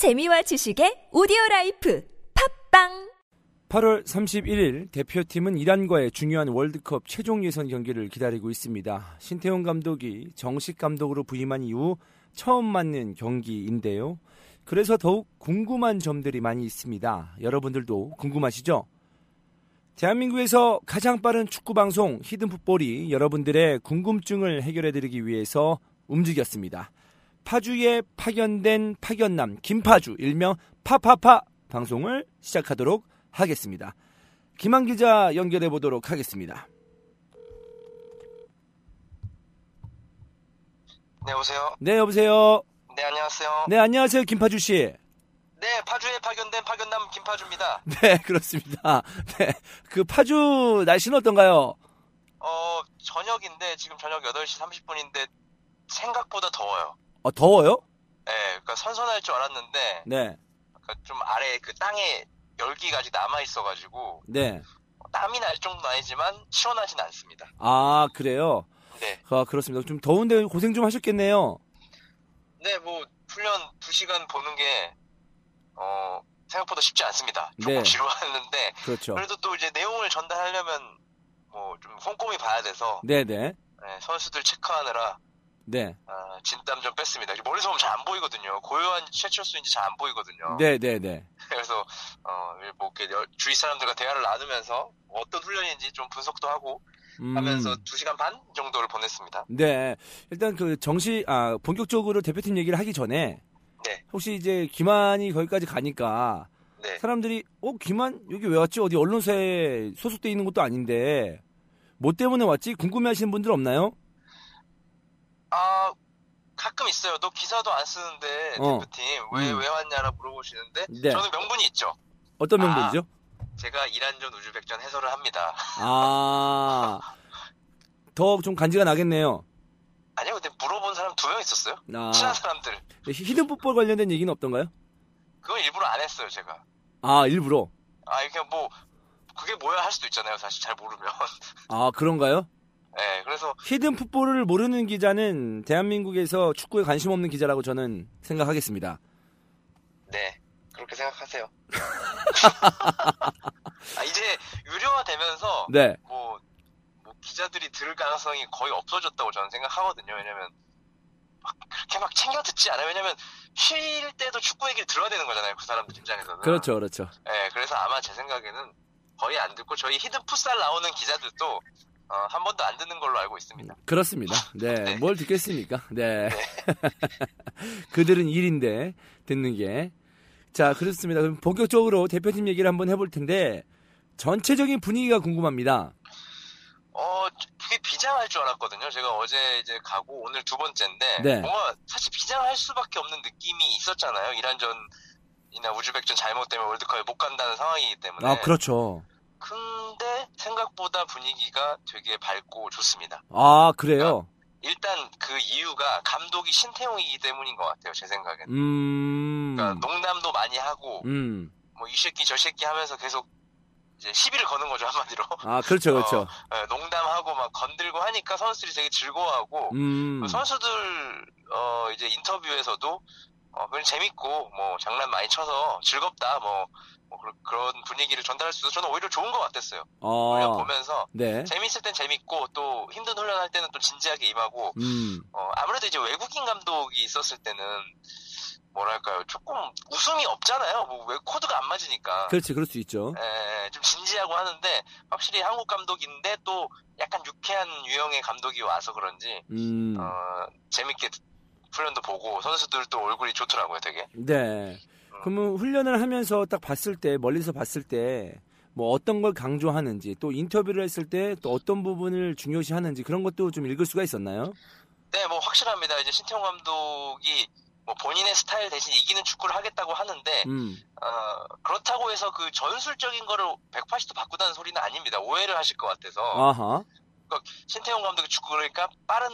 재미와 지식의 오디오 라이프 팟빵 8월 31일 대표팀은 이란과의 중요한 월드컵 최종 예선 경기를 기다리고 있습니다. 신태용 감독이 정식 감독으로 부임한 이후 처음 맞는 경기인데요. 그래서 더욱 궁금한 점들이 많이 있습니다. 여러분들도 궁금하시죠? 대한민국에서 가장 빠른 축구 방송 히든 풋볼이 여러분들의 궁금증을 해결해 드리기 위해서 움직였습니다. 파주에 파견된 파견남 김파주 일명 파파파 방송을 시작하도록 하겠습니다. 김한 기자 연결해 보도록 하겠습니다. 네, 오세요. 네, 여보세요. 네, 안녕하세요. 네, 안녕하세요. 김파주 씨. 네, 파주에 파견된 파견남 김파주입니다. 네, 그렇습니다. 네. 그 파주 날씨는 어떤가요? 어, 저녁인데 지금 저녁 8시 30분인데 생각보다 더워요. 어, 더워요? 네, 그러니까 선선할 줄 알았는데 네. 그러니까 좀 아래 그 땅에 열기가 아직 남아 있어가지고 네. 땀이 날 정도는 아니지만 시원하진 않습니다. 아, 그래요? 네, 아, 그렇습니다. 좀 더운데 고생 좀 하셨겠네요. 네, 뭐 훈련 2 시간 보는 게 어, 생각보다 쉽지 않습니다. 조금 네. 지루하는데 그렇죠. 그래도 또 이제 내용을 전달하려면 뭐 좀 꼼꼼히 봐야 돼서 네네. 네, 선수들 체크하느라 네. 아, 진땀 좀 뺐습니다. 멀리서 보면 잘 안 보이거든요. 고요한 최철수인지 잘 안 보이거든요. 네 네 네. 그래서 어, 뭐 이렇게 여- 주위 사람들과 대화를 나누면서 어떤 훈련인지 좀 분석도 하고 음, 하면서 2시간 반 정도를 보냈습니다. 네. 일단 그 정시, 아, 본격적으로 대표팀 얘기를 하기 전에. 네. 혹시 이제 김한이 거기까지 가니까 네. 사람들이, 어, 김한 여기 왜 왔지? 어디 언론사에 소속돼 있는 것도 아닌데. 뭐 때문에 왔지? 궁금해 하시는 분들 없나요? 아, 가끔 있어요. 너 기사도 안 쓰는데 어. 대표팀 왜, 음. 왜 왔냐라 물어보시는데 네. 저는 명분이 있죠. 어떤 아. 명분이죠? 제가 이란전 우즈벡전 해설을 합니다. 아, 더 좀 간지가 나겠네요. 아니요, 근데 물어본 사람 두 명 있었어요. 아, 친한 사람들. 히든 풋볼 관련된 얘기는 없던가요? 그건 일부러 안 했어요, 제가. 아, 일부러. 아, 이게 뭐 그게 뭐야 할 수도 있잖아요. 사실 잘 모르면. 아, 그런가요? 네, 그래서 히든 풋볼을 모르는 기자는 대한민국에서 축구에 관심 없는 기자라고 저는 생각하겠습니다. 네, 그렇게 생각하세요. 아, 이제 유료화되면서 네. 뭐, 뭐 기자들이 들을 가능성이 거의 없어졌다고 저는 생각하거든요. 왜냐면 막 그렇게 막 챙겨 듣지 않아요. 왜냐면 쉴 때도 축구 얘기를 들어야 되는 거잖아요. 그 사람들 입장에서는. 그렇죠, 그렇죠. 네, 그래서 아마 제 생각에는 거의 안 듣고 저희 히든 풋살 나오는 기자들도 어, 한 번도 안 듣는 걸로 알고 있습니다. 그렇습니다. 네. 네. 뭘 듣겠습니까? 네. 그들은 일인데 듣는 게. 자, 그렇습니다. 그럼 본격적으로 대표팀 얘기를 한번 해볼 텐데 전체적인 분위기가 궁금합니다. 어, 그게 비장할 줄 알았거든요. 제가 어제 이제 가고 오늘 두 번째인데 네. 뭔가 사실 비장할 수밖에 없는 느낌이 있었잖아요. 이란전 이나 우즈벡전 잘못 때문에 월드컵에 못 간다는 상황이기 때문에. 아, 그렇죠. 근데 생각보다 분위기가 되게 밝고 좋습니다. 아, 그래요. 일단 그 이유가 감독이 신태용이기 때문인 것 같아요. 제 생각에는. 음. 그러니까 농담도 많이 하고 음. 뭐이 새끼 저 새끼 하면서 계속 이제 시비를 거는 거죠 한마디로. 아, 그렇죠, 그렇죠. 예, 농담하고 막 건들고 하니까 선수들이 되게 즐거워하고 음. 그 선수들 어 이제 인터뷰에서도 어 그냥 재밌고 뭐 장난 많이 쳐서 즐겁다 뭐, 뭐 그런- 그런 분위기를 전달할 수 있어서 저는 오히려 좋은 것 같았어요. 훈련 어. 보면서 네. 재밌을 땐 재밌고 또 힘든 훈련할 때는 또 진지하게 임하고 음. 어 아무래도 이제 외국인 감독이 있었을 때는 뭐랄까요 조금 웃음이 없잖아요. 뭐 왜 코드가 안 맞으니까. 그렇지, 그럴 수 있죠. 예, 좀 진지하고 하는데 확실히 한국 감독인데 또 약간 유쾌한 유형의 감독이 와서 그런지 음. 어, 재밌게 훈련도 보고 선수들도 얼굴이 좋더라고요, 되게. 네. 그러면 훈련을 하면서 딱 봤을 때 멀리서 봤을 때 뭐 어떤 걸 강조하는지 또 인터뷰를 했을 때 또 어떤 부분을 중요시 하는지 그런 것도 좀 읽을 수가 있었나요? 네, 뭐 확실합니다. 이제 신태용 감독이 뭐 본인의 스타일 대신 이기는 축구를 하겠다고 하는데 음. 어, 그렇다고 해서 그 전술적인 거를 180도 바꾸다는 소리는 아닙니다. 오해를 하실 것 같아서 아하. 신태용 감독의 축구 그러니까 빠른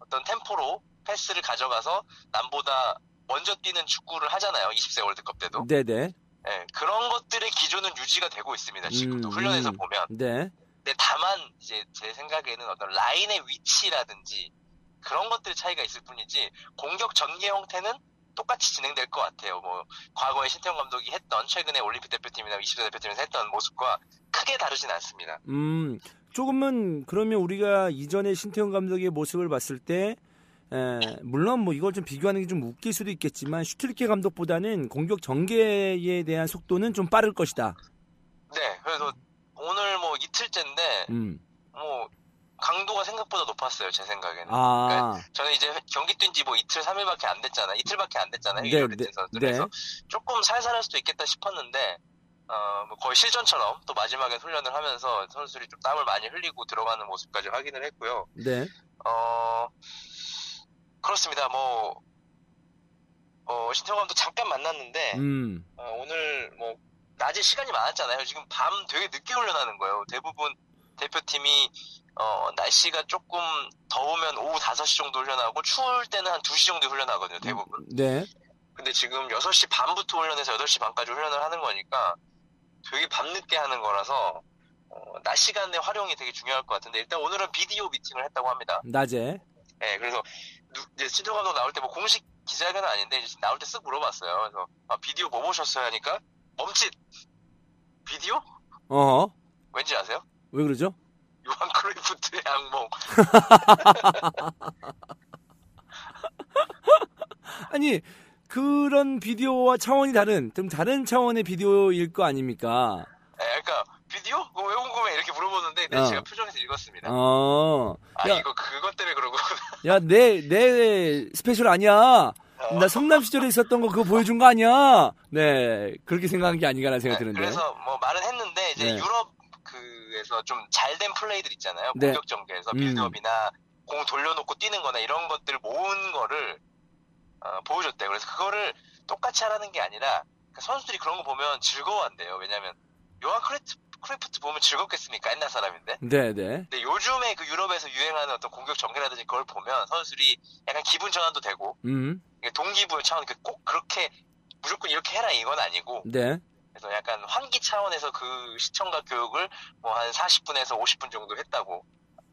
어떤 템포로 패스를 가져가서 남보다 먼저 뛰는 축구를 하잖아요. 20세 월드컵 때도. 네네. 예, 그런 것들의 기조는 유지가 되고 있습니다. 지금도 음, 훈련에서 음. 보면. 네. 근데 다만 이제 제 생각에는 어떤 라인의 위치라든지 그런 것들의 차이가 있을 뿐이지 공격 전개 형태는 똑같이 진행될 것 같아요. 뭐 과거에 신태용 감독이 했던 최근에 올림픽 대표팀이나 20세 대표팀에서 했던 모습과 크게 다르진 않습니다. 음, 조금은 그러면 우리가 이전에 신태용 감독의 모습을 봤을 때 에, 물론 뭐 이걸 좀 비교하는 게 좀 웃길 수도 있겠지만 슈틸리케 감독보다는 공격 전개에 대한 속도는 좀 빠를 것이다. 네, 그래서 오늘 뭐 이틀째인데 음. 뭐 강도가 생각보다 높았어요. 제 생각에는. 아, 저는 이제 경기 뛴 지 뭐 이틀, 3일밖에 안 됐잖아. 이틀밖에 안 됐잖아요. 네, 네. 네. 그래서 조금 살살할 수도 있겠다 싶었는데, 어, 뭐 거의 실전처럼 또 마지막에 훈련을 하면서 선수들이 좀 땀을 많이 흘리고 들어가는 모습까지 확인을 했고요. 네. 어, 그렇습니다. 뭐, 어, 신태용 감독 잠깐 만났는데, 음. 어, 오늘 뭐 낮에 시간이 많았잖아요. 지금 밤 되게 늦게 훈련하는 거예요. 대부분 대표팀이 어, 날씨가 조금 더우면 오후 5시 정도 훈련하고 추울 때는 한 2시 정도 훈련하거든요. 대부분. 네. 근데 지금 6시 반부터 훈련해서 8시 반까지 훈련을 하는 거니까 되게 밤늦게 하는 거라서 어, 낮 시간의 활용이 되게 중요할 것 같은데 일단 오늘은 비디오 미팅을 했다고 합니다. 낮에. 예, 그래서 누, 이제 신태 감독 나올 때 뭐 공식 기자회견은 아닌데 나올 때 쓱 물어봤어요. 그래서 아, 비디오 뭐 보셨어요 하니까 멈칫 비디오? 어. 왠지 아세요? 왜 그러죠? 요한 크루이프트의 악몽. 아니 그런 비디오와 차원이 다른 좀 다른 차원의 비디오일 거 아닙니까? 예, 그러니까 비디오? 그거 왜 궁금해? 이렇게 물어보는데 네, 어. 제가 표정에서 읽었습니다. 어. 아 야, 이거 그것 때문에 거구나. 야, 내, 내 스페셜 아니야. 나 성남 시절에 있었던 거 그거 보여준 거 아니야. 네, 그렇게 생각한 게 아닌가라는 생각이 네, 드는데. 그래서 뭐 말은 했는데 이제 네. 유럽 그에서 좀 잘된 플레이들 있잖아요. 네. 공격 전개에서 음. 빌드업이나 공 돌려놓고 뛰는 거나 이런 것들을 모은 거를 어, 보여줬대요. 그래서 그거를 똑같이 하라는 게 아니라 그 선수들이 그런 거 보면 즐거워한대요. 왜냐면 요한 크레트, 크래프트 보면 즐겁겠습니까? 옛날 사람인데. 네, 네. 근데 요즘에 그 유럽에서 유행하는 어떤 공격 전개라든지 그걸 보면 선수들이 약간 기분 전환도 되고 음, 동기부여 차원 그꼭 그렇게 무조건 이렇게 해라 이건 아니고 네. 그래서 약간 환기 차원에서 그 시청각 교육을 뭐 한 40분에서 50분 정도 했다고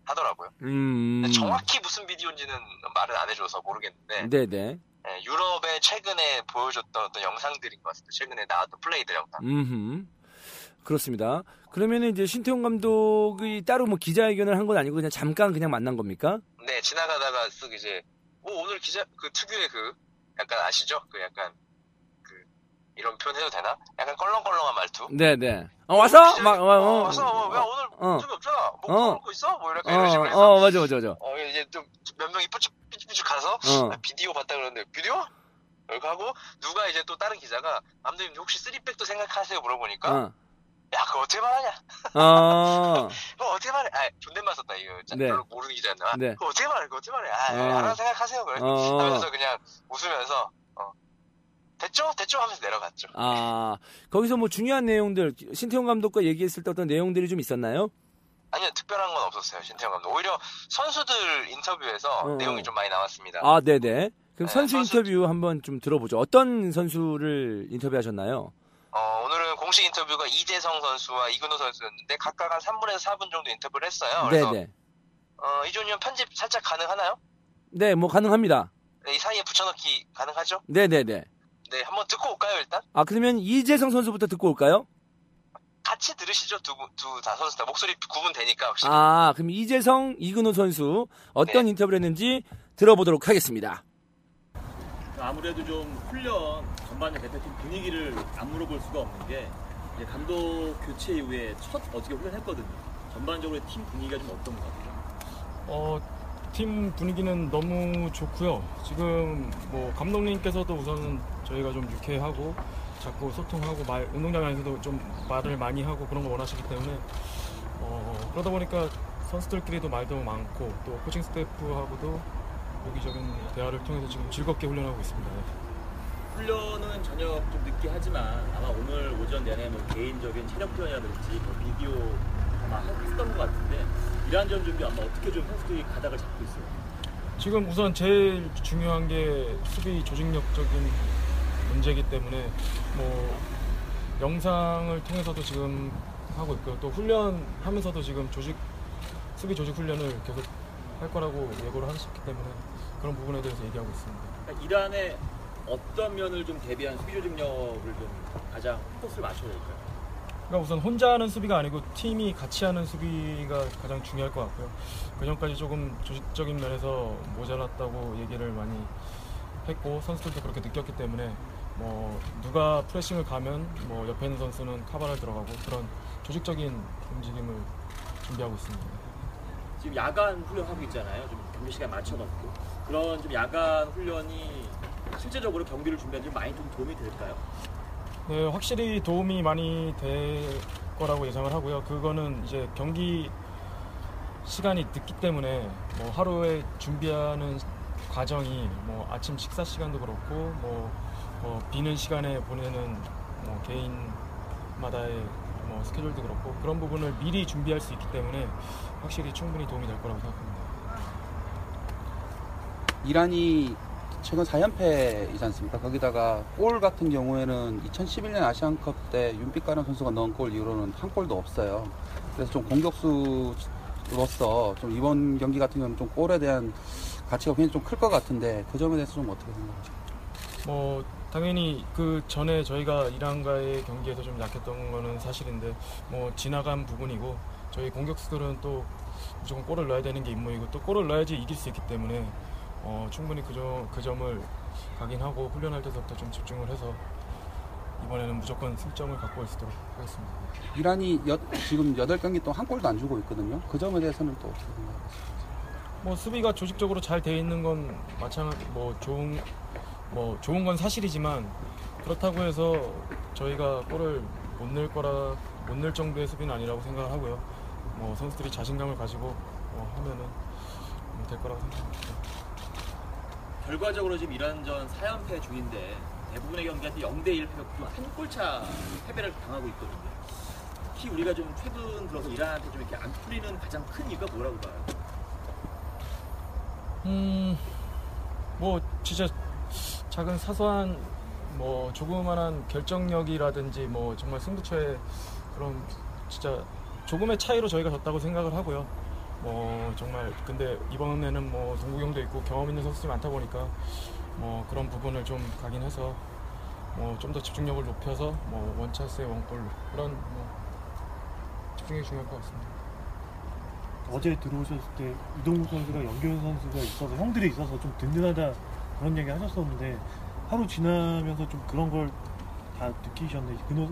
하더라고요. 음. 정확히 무슨 비디오인지는 말을 안 해줘서 모르겠는데 네, 네. 예, 유럽의 최근에 보여줬던 어떤 영상들인 것 같습니다. 최근에 나왔던 플레이들 영상. 음. 그렇습니다. 그러면은 이제 신태용 감독이 따로 뭐 기자회견을 한 건 아니고 그냥 잠깐 그냥 만난 겁니까? 네 지나가다가 쓱 이제 오 오늘 기자 그 특유의 그 약간 아시죠? 그 약간 그 이런 표현 해도 되나? 약간 껄렁껄렁한 말투. 네, 네. 어, 와서? 기자- 막, 어, 어, 어, 와서 어, 왜 오늘 어. 저기 없잖아. 뭐 어. 먹고 있어? 뭐 이렇게 어, 이런 식으로 해서 어, 맞아, 맞아, 맞아. 어, 이제 좀 몇 명이 삐쭉삐쭉 가서 어. 아, 비디오 봤다 그러는데 비디오? 이렇게 하고 누가 이제 또 다른 기자가 감독님 혹시 쓰리백도 생각하세요 물어보니까 어. 야 그거 어떻게 말하냐? 어. 그거 어떻게 말해? 아 존댓말 썼다 이거 네. 별로 모르는 기자였나? 아, 네. 그거 어떻게 말해? 그거 어떻게 말해? 아 어. 알아서 생각하세요 그래. 어. 하면서 그냥 웃으면서 어, 됐죠? 됐죠? 하면서 내려갔죠. 아, 거기서 뭐 중요한 내용들, 신태용 감독과 얘기했을 때 어떤 내용들이 좀 있었나요? 아니요 특별한 건 없었어요 신태영 감독. 오히려 선수들 인터뷰에서 어. 내용이 좀 많이 나왔습니다. 아, 네네. 그럼 네, 선수 선수- 인터뷰 한번 좀 들어보죠. 어떤 선수를 인터뷰하셨나요? 어, 오늘은 공식 인터뷰가 이재성 선수와 이근호 선수였는데 각각 한 3분에서 4분 정도 인터뷰를 했어요. 그래서 네네. 어, 이준이 형 편집 살짝 가능하나요? 네, 뭐 가능합니다. 네, 이 사이에 붙여넣기 가능하죠? 네네네. 네, 한번 듣고 올까요, 일단? 아, 그러면 이재성 선수부터 듣고 올까요? 같이 들으시죠, 두, 분- 두, 다 선수 다. 목소리 구분되니까, 혹시. 아, 그럼 이재성, 이근호 선수 어떤 네. 인터뷰를 했는지 들어보도록 하겠습니다. 아무래도 좀 훈련 전반의 대표팀 분위기를 안 물어볼 수가 없는 게 이제 감독 교체 이후에 첫 어저께 훈련했거든요. 전반적으로 팀 분위기가 좀 어떤 것 같아요? 어, 팀 분위기는 너무 좋고요. 지금 뭐 감독님께서도 우선은 저희가 좀 유쾌하고 자꾸 소통하고 말 운동장 안에서도 좀 말을 많이 하고 그런 걸 원하시기 때문에 어, 그러다 보니까 선수들끼리도 말도 많고 또 코칭 스태프하고도 여기저기 대화를 통해서 지금 즐겁게 훈련하고 있습니다. 네. 훈련은 저녁 좀 늦게 하지만 아마 오늘 오전 내내 뭐 개인적인 체력 훈련이라든지 뭐 비디오 아마 했던 것 같은데 이러한 준비 아마 어떻게 좀 선수들이 가닥을 잡고 있어요? 지금 우선 제일 중요한 게 수비 조직력적인 문제이기 때문에 뭐 영상을 통해서도 지금 하고 있고요. 또 훈련하면서도 지금 조직 수비 조직 훈련을 계속 할 거라고 예고를 하셨기 때문에 그런 부분에 대해서 얘기하고 있습니다. 그러니까 이란의 어떤 면을 좀 대비한 수비 조직력을 좀 가장 포커스를 맞춰야 될까요? 그러니까 우선 혼자 하는 수비가 아니고 팀이 같이 하는 수비가 가장 중요할 것 같고요. 그 전까지 조금 조직적인 면에서 모자랐다고 얘기를 많이 했고 선수들도 그렇게 느꼈기 때문에 뭐 누가 프레싱을 가면 뭐 옆에 있는 선수는 카바를 들어가고 그런 조직적인 움직임을 준비하고 있습니다. 지금 야간 훈련하고 있잖아요. 좀 경기 시간 맞춰놓고 그런 좀 야간 훈련이 실제적으로 경기를 준비하는 데 많이 좀 도움이 될까요? 네, 확실히 도움이 많이 될 거라고 예상을 하고요. 그거는 이제 경기 시간이 늦기 때문에 뭐 하루에 준비하는 과정이 뭐 아침 식사 시간도 그렇고 뭐, 뭐 비는 시간에 보내는 뭐 개인마다의 뭐 스케줄도 그렇고 그런 부분을 미리 준비할 수 있기 때문에 확실히 충분히 도움이 될 거라고 생각합니다. 이란이 최근 4연패이지 않습니까? 거기다가 골 같은 경우에는 2011년 아시안컵 때 윤빛가람 선수가 넣은 골 이후로는 한 골도 없어요. 그래서 좀 공격수로서 좀 이번 경기 같은 경우는 좀 골에 대한 가치가 굉장히 좀 클 것 같은데 그 점에 대해서 좀 어떻게 생각하세요? 뭐 당연히 그 전에 저희가 이란과의 경기에서 좀 약했던 거는 사실인데 뭐 지나간 부분이고 저희 공격수들은 또 무조건 골을 넣어야 되는 게 임무이고 또 골을 넣어야지 이길 수 있기 때문에 어, 충분히 그, 점, 그 점을 각인하고 훈련할 때부터 좀 집중을 해서 이번에는 무조건 승점을 갖고 있도록 하겠습니다. 이란이 여- 지금 8경기 동안 한 골도 안 주고 있거든요. 그 점에 대해서는 또 어떻게 생각하세요? 뭐 수비가 조직적으로 잘 돼 있는 건 마찬가지 뭐 좋은 뭐 좋은 건 사실이지만 그렇다고 해서 저희가 골을 못 넣을 거라 못 넣을 정도의 수비는 아니라고 생각을 하고요. 뭐 선수들이 자신감을 가지고 어, 하면은 뭐될 거라고 생각합니다. 결과적으로 지금 이란전 4연패 중인데 대부분의 경기한테 0대1 패배고 한 골차 패배를 당하고 있거든요. 특히 우리가 좀 최근 들어서 이란한테 좀 이렇게 안 풀리는 가장 큰 이유가 뭐라고 봐요? 음, 뭐 진짜 작은 사소한 뭐 조그만한 결정력이라든지 뭐 정말 승부처의 그런 진짜 조금의 차이로 저희가 졌다고 생각을 하고요. 뭐 정말 근데 이번에는 뭐 동국형도 있고 경험 있는 선수들이 많다 보니까 뭐 그런 부분을 좀 각인해서 뭐 좀 더 집중력을 높여서 뭐 원차스의 원골 그런 뭐 집중력이 중요할 것 같습니다. 어제 들어오셨을 때 이동국 선수가 연결 선수가 있어서 형들이 있어서 좀 든든하다 그런 얘기 하셨었는데 하루 지나면서 좀 그런 걸 다 느끼셨네 근호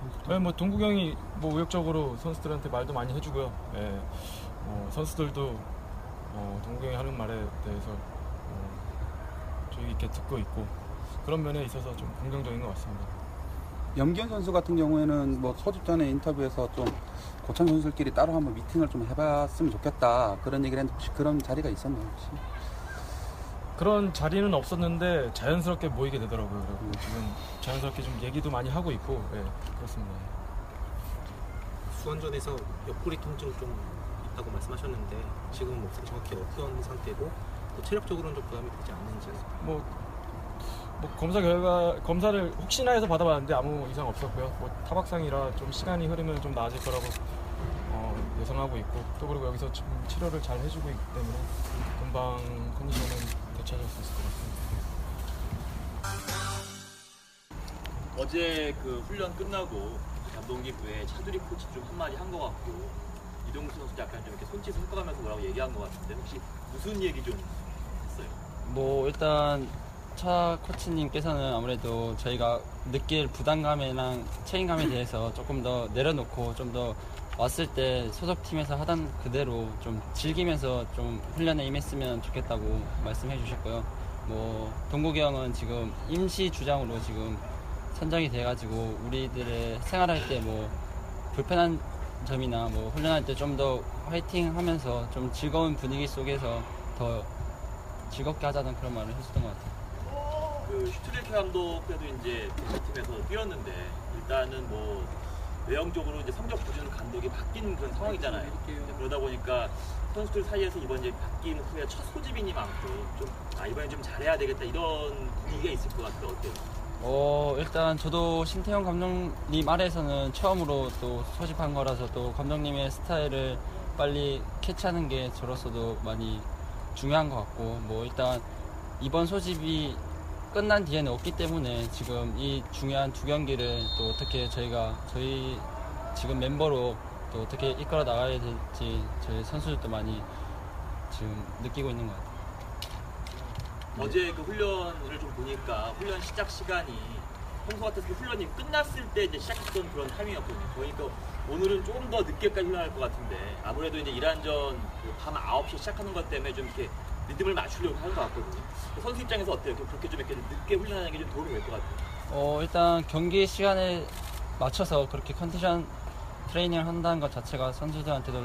선수도 네, 뭐 동국 형이 뭐 의욕적으로 선수들한테 말도 많이 해주고요. 예, 어, 선수들도 어, 동국 형이 하는 말에 대해서 어, 주의 깊게 듣고 있고 그런 면에 있어서 좀 긍정적인 것 같습니다. 염기현 선수 같은 경우에는 뭐 소집 전에 인터뷰에서 좀 고참 선수들끼리 따로 한번 미팅을 좀 해봤으면 좋겠다 그런 얘기를 했는데 혹시 그런 자리가 있었나요 혹시? 그런 자리는 없었는데 자연스럽게 모이게 되더라고요. 그리고 지금 자연스럽게 좀 얘기도 많이 하고 있고 예, 그렇습니다. 수원전에서 옆구리 통증 좀 있다고 말씀하셨는데 지금 뭐 정확히 어떤 상태고 또 체력적으로는 좀 부담이 되지 않는지 뭐, 뭐 검사 결과 검사를 혹시나 해서 받아봤는데 아무 이상 없었고요. 뭐 타박상이라 좀 시간이 흐르면 좀 나아질 거라고 어, 예상하고 있고 또 그리고 여기서 지금 치료를 잘 해주고 있기 때문에 금방 컨디션은 되찾을 수 있을 것 같습니다. 어제 그 훈련 끝나고 감독님부에 차두리 코치 좀 한마디 한 것 같고 이동국 선수 약간 좀 이렇게 손짓 섞어가면서 뭐라고 얘기한 것 같은데 혹시 무슨 얘기 좀 했어요? 뭐 일단 차 코치님께서는 아무래도 저희가 느낄 부담감이랑 책임감에 대해서 조금 더 내려놓고 좀 더 왔을 때 소속팀에서 하던 그대로 좀 즐기면서 좀 훈련에 임했으면 좋겠다고 말씀해 주셨고요. 뭐 동국이 형은 지금 임시 주장으로 지금 선정이 돼가지고 우리들의 생활할 때 뭐 불편한 점이나 뭐 훈련할 때 좀 더 화이팅 하면서 좀 즐거운 분위기 속에서 더 즐겁게 하자는 그런 말을 해줬던 것 같아요. 그 슈틸리케 감독 때도 이제 대표팀에서 뛰었는데 일단은 뭐 외형적으로 이제 성적 보여주는 감독이 바뀐 그런 상황이잖아요. 이제 그러다 보니까 선수들 사이에서 이번 이제 바뀐 후에 첫 소집이니만큼 좀 아, 이번에 좀 잘해야 되겠다 이런 분위기가 있을 것 같아요. 어때요? 어, 일단 저도 신태용 감독님 아래에서는 처음으로 또 소집한 거라서 또 감독님의 스타일을 빨리 캐치하는 게 저로서도 많이 중요한 것 같고 뭐 일단 이번 소집이 끝난 뒤에는 없기 때문에 지금 이 중요한 두 경기를 또 어떻게 저희가 저희 지금 멤버로 또 어떻게 이끌어 나가야 될지 저희 선수들도 많이 지금 느끼고 있는 것 같아요. 어제 그 훈련을 좀 보니까 훈련 시작 시간이 평소 같았을 때 훈련이 끝났을 때 이제 시작했던 그런 타이밍이었거든요. 보니까 오늘은 조금 더 늦게까지 훈련할 것 같은데 아무래도 이제 이란전 그밤 9시 시작하는 것 때문에 좀 이렇게 리듬을 맞추려고 하는 것 같거든요. 선수 입장에서 어때요? 그렇게 좀 이렇게 늦게 훈련하는 게 좀 도움이 될 것 같아요. 어, 일단 경기 시간에 맞춰서 그렇게 컨디션 트레이닝을 한다는 것 자체가 선수들한테도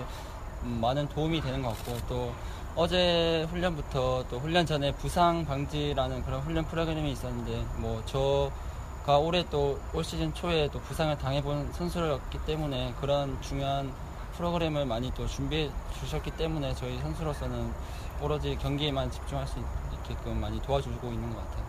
음, 많은 도움이 되는 것 같고 또 어제 훈련부터 또 훈련 전에 부상 방지라는 그런 훈련 프로그램이 있었는데 뭐 저가 올해 또 올 시즌 초에 또 부상을 당해본 선수였기 때문에 그런 중요한 프로그램을 많이 또 준비해 주셨기 때문에 저희 선수로서는 오로지 경기에만 집중할 수 있게끔 많이 도와주고 있는 것 같아요.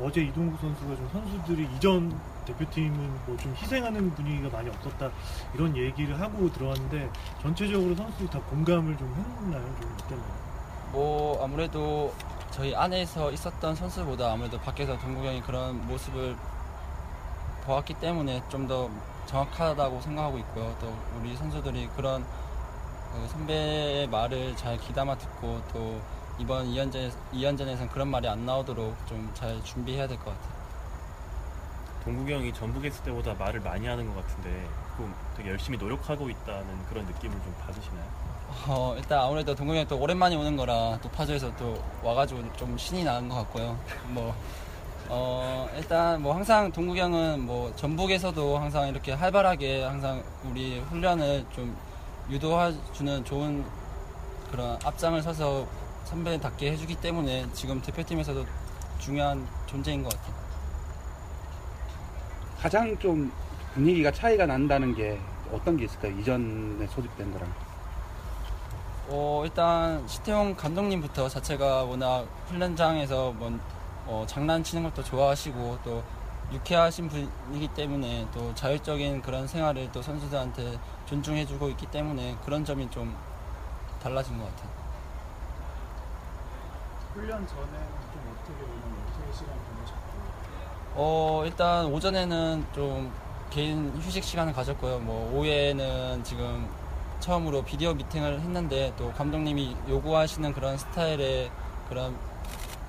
어제 이동국 선수가 좀 선수들이 이전 대표팀은 뭐 좀 희생하는 분위기가 많이 없었다 이런 얘기를 하고 들어왔는데 전체적으로 선수들이 다 공감을 좀 했나요? 좀 어땠나요? 뭐 아무래도 저희 안에서 있었던 선수보다 아무래도 밖에서 동국이 형이 그런 모습을 보았기 때문에 좀 더 정확하다고 생각하고 있고요. 또 우리 선수들이 그런 그 선배의 말을 잘 귀담아 듣고 또 이번 2연전, 2연전에서는 그런 말이 안 나오도록 좀 잘 준비해야 될 것 같아요. 동국이 형이 전북에 있을 때보다 말을 많이 하는 것 같은데 좀 되게 열심히 노력하고 있다는 그런 느낌을 좀 받으시나요? 어, 일단 아무래도 동국이 형이 또 오랜만에 오는 거라 또 파주에서 또 와가지고 좀 신이 나는 것 같고요. 뭐, 어, 일단 뭐 항상 동국이 형은 뭐 전북에서도 항상 이렇게 활발하게 항상 우리 훈련을 좀 유도해주는 좋은 그런 앞장을 서서 선배답게 해주기 때문에 지금 대표팀에서도 중요한 존재인 것 같아요. 가장 좀 분위기가 차이가 난다는 게 어떤 게 있을까요? 이전에 소집된 거랑. 어, 일단 시태용 감독님부터 자체가 워낙 훈련장에서 뭐, 어, 장난치는 것도 좋아하시고 또 유쾌하신 분이기 때문에 또 자율적인 그런 생활을 또 선수들한테 존중해주고 있기 때문에 그런 점이 좀 달라진 것 같아요. 훈련 전에는 좀 어떻게 보면 어떻게 시간 어, 일단 오전에는 좀 개인 휴식 시간을 가졌고요. 뭐 오후에는 지금 처음으로 비디오 미팅을 했는데 또 감독님이 요구하시는 그런 스타일의 그런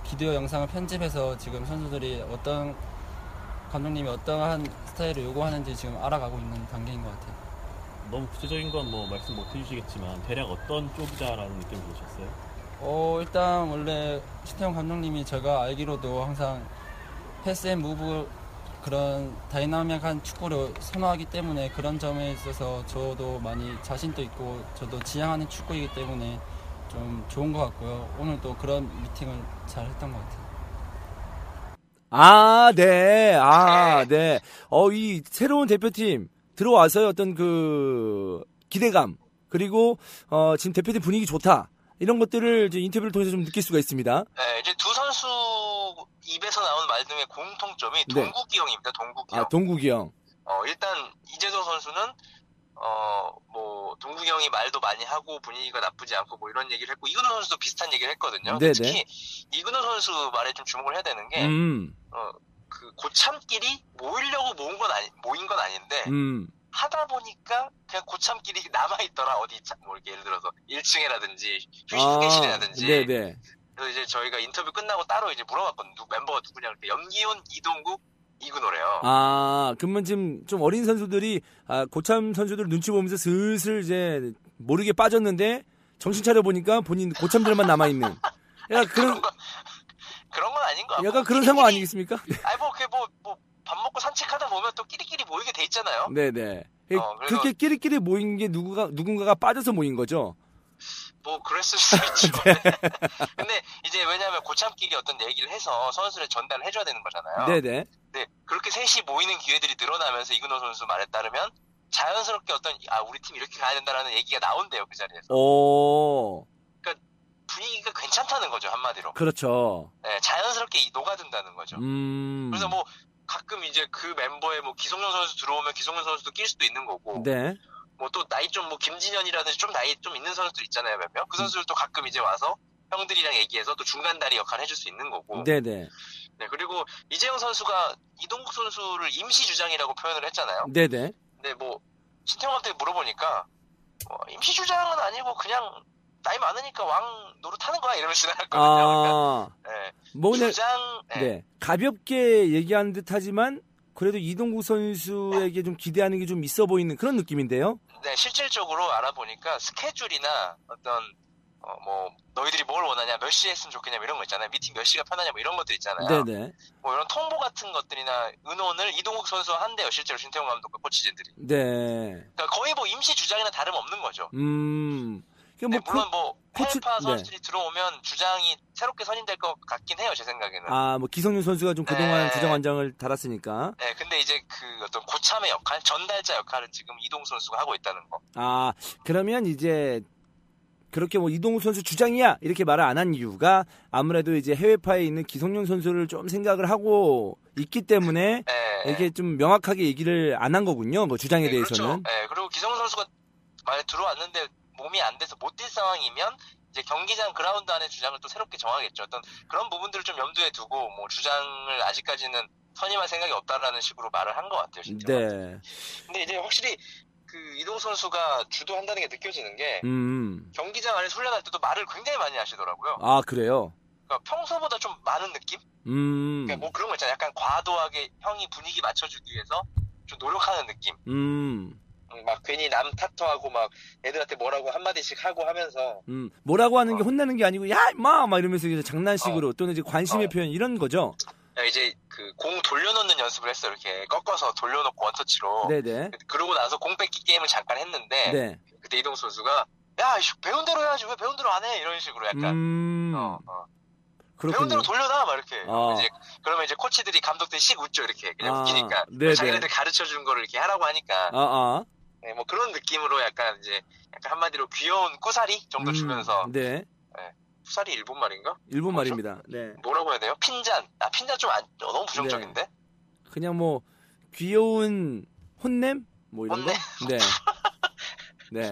비디오 영상을 편집해서 지금 선수들이 어떤 감독님이 어떠한 스타일을 요구하는지 지금 알아가고 있는 단계인 것 같아요. 너무 구체적인 건 뭐 말씀 못 해주시겠지만 대략 어떤 쪽이다라는 느낌 들으셨어요? 어, 일단 원래 신태용 감독님이 제가 알기로도 항상 pass and move 그런 다이나믹한 축구를 선호하기 때문에 그런 점에 있어서 저도 많이 자신도 있고 저도 지향하는 축구이기 때문에 좀 좋은 것 같고요. 오늘 또 그런 미팅을 잘 했던 것 같아요. 아, 네. 아, 네. 어, 이 새로운 대표팀 들어와서의 어떤 그 기대감 그리고 어, 지금 대표팀 분위기 좋다. 이런 것들을 이제 인터뷰를 통해서 좀 느낄 수가 있습니다. 네, 이제 두 선수 입에서 나온 말 중에 공통점이 네. 동국이 형입니다. 동국이 형. 아, 동국이 형. 어, 일단 이재동 선수는 어, 뭐 동국이 형이 말도 많이 하고 분위기가 나쁘지 않고 뭐 이런 얘기를 했고 이근호 선수도 비슷한 얘기를 했거든요. 네네. 특히 이근호 선수 말에 좀 주목을 해야 되는 게 음, 어, 그 고참끼리 모이려고 모은 건 아니 모인 건 아닌데 음, 하다 보니까 그냥 고참끼리 남아 있더라 어디 자- 뭐 예를 들어서 1층이라든지 아, 휴게실이라든지 네네. 그래서 이제 저희가 인터뷰 끝나고 따로 이제 물어봤거든요. 누- 멤버가 누구냐 그때 연기훈, 이동국, 이근호래요. 아, 그러면 지금 좀 어린 선수들이 아, 고참 선수들 눈치 보면서 슬슬 이제 모르게 빠졌는데 정신 차려 보니까 본인 고참들만 남아 있는. 약간 그런 그런 건 아닌 거 같고. 약간 그런 상황 아니겠습니까? 아니 뭐 그게 뭐 뭐 밥 먹고 산책하다 보면 또 끼리끼리 모이게 돼 있잖아요. 네 네. 어, 그래서- 그렇게 끼리끼리 모인 게 누구가 누군가가 빠져서 모인 거죠. 뭐 그랬을 수도 있죠. 네. 근데 이제 왜냐하면 고참끼리 어떤 얘기를 해서 선수를 전달을 해줘야 되는 거잖아요. 네네. 네, 그렇게 셋이 모이는 기회들이 늘어나면서 이근호 선수 말에 따르면 자연스럽게 어떤 아 우리 팀 이렇게 가야 된다라는 얘기가 나온대요 그 자리에서. 오, 분위기가 괜찮다는 거죠 한마디로. 그렇죠. 네, 자연스럽게 이- 녹아든다는 거죠. 음. 그래서 뭐 가끔 이제 그 멤버에 뭐 기성용 선수 들어오면 기성용 선수도 낄 수도 있는 거고 네. 뭐 또 나이 좀 뭐 김진현이라든지 좀 나이 좀 있는 선수들 있잖아요 몇 명 그 선수들도 가끔 이제 와서 형들이랑 얘기해서 또 중간 다리 역할을 해줄 수 있는 거고. 네네. 네, 그리고 이재영 선수가 이동국 선수를 임시 주장이라고 표현을 했잖아요. 네네. 근데 뭐 감독이 물어보니까 뭐 임시 주장은 아니고 그냥 나이 많으니까 왕 노릇하는 거야 이러면서 지나갔거든요. 아, 네. 뭐 그냥 주장 네. 네 가볍게 얘기하는 듯하지만 그래도 이동국 선수에게 좀 기대하는 게 좀 있어 보이는 그런 느낌인데요. 네, 실질적으로 알아보니까 스케줄이나 어떤 어, 뭐 너희들이 뭘 원하냐, 몇 시에 했으면 좋겠냐, 뭐 이런 거 있잖아요. 미팅 몇 시가 편하냐, 뭐 이런 것들 있잖아요. 네네. 뭐 이런 통보 같은 것들이나 의논을 이동국 선수와 한대요. 실제로 신태용 감독과 코치진들이. 네. 그러니까 거의 뭐 임시 주장이나 다름 없는 거죠. 음. 그러니까 네, 뭐 물론 뭐 코치- 해외파 네. 선수들이 들어오면 주장이 새롭게 선임될 것 같긴 해요. 제 생각에는. 아, 뭐 기성용 선수가 좀 그동안 네. 주장 원장을 달았으니까. 네, 근데 이제 그 어떤 고참의 역할, 전달자 역할은 지금 이동국 선수가 하고 있다는 거. 아, 그러면 이제 그렇게 뭐 이동욱 선수 주장이야 이렇게 말을 안 한 이유가 아무래도 이제 해외파에 있는 기성용 선수를 좀 생각을 하고 있기 때문에 네. 이렇게 좀 명확하게 얘기를 안 한 거군요. 뭐 주장에 대해서는. 그렇죠. 네, 그리고 기성훈 선수가 만약 들어왔는데 몸이 안 돼서 못 뛸 상황이면 이제 경기장 그라운드 안에 주장을 또 새롭게 정하겠죠. 어떤 그런 부분들을 좀 염두에 두고 뭐 주장을 아직까지는 선임할 생각이 없다라는 식으로 말을 한 것 같아요. 진짜. 네. 근데 이제 확실히 그 이동 선수가 주도한다는 게 느껴지는 게 음. 경기장 안에서 훈련할 때도 말을 굉장히 많이 하시더라고요. 아, 그래요. 그러니까 평소보다 좀 많은 느낌? 음. 그러니까 뭐 그런 거 있잖아요. 약간 과도하게 형이 분위기 맞춰주기 위해서 좀 노력하는 느낌. 음. 음, 막 괜히 남 탓하고 막 애들한테 뭐라고 한마디씩 하고 하면서 음. 뭐라고 하는 게 혼내는 게 아니고 야, 임마 막 이러면서 이제 장난식으로 또는 이제 관심의 어. 표현 이런 거죠. 야, 이제 그 공 돌려놓는 연습을 했어요. 이렇게 꺾어서 돌려놓고 원터치로. 네, 네. 그러고 나서 공 뺏기 게임을 잠깐 했는데 네. 그때 이동 선수가 야 배운 대로 해야지 왜 배운 대로 안 해? 이런 식으로 약간 음. 어, 어. 배운. 대로 돌려놔 막 이렇게. 아. 이제 그러면 이제 코치들이 감독들이 씩 웃죠 이렇게 그냥 아, 웃기니까 네네. 자기네들 가르쳐 준 거를 이렇게 하라고 하니까 아, 아. 네, 뭐 그런 느낌으로 약간 이제 약간 한마디로 귀여운 꾸사리 정도 음, 주면서 네. 꾸사리 일본 말인가? 일본 말입니다. 네. 뭐라고 해야 돼요? 핀잔. 아 핀잔 좀 안, 어, 너무 부정적인데? 그냥 뭐 귀여운 혼냄 뭐 이런 거? 네. 네. 네.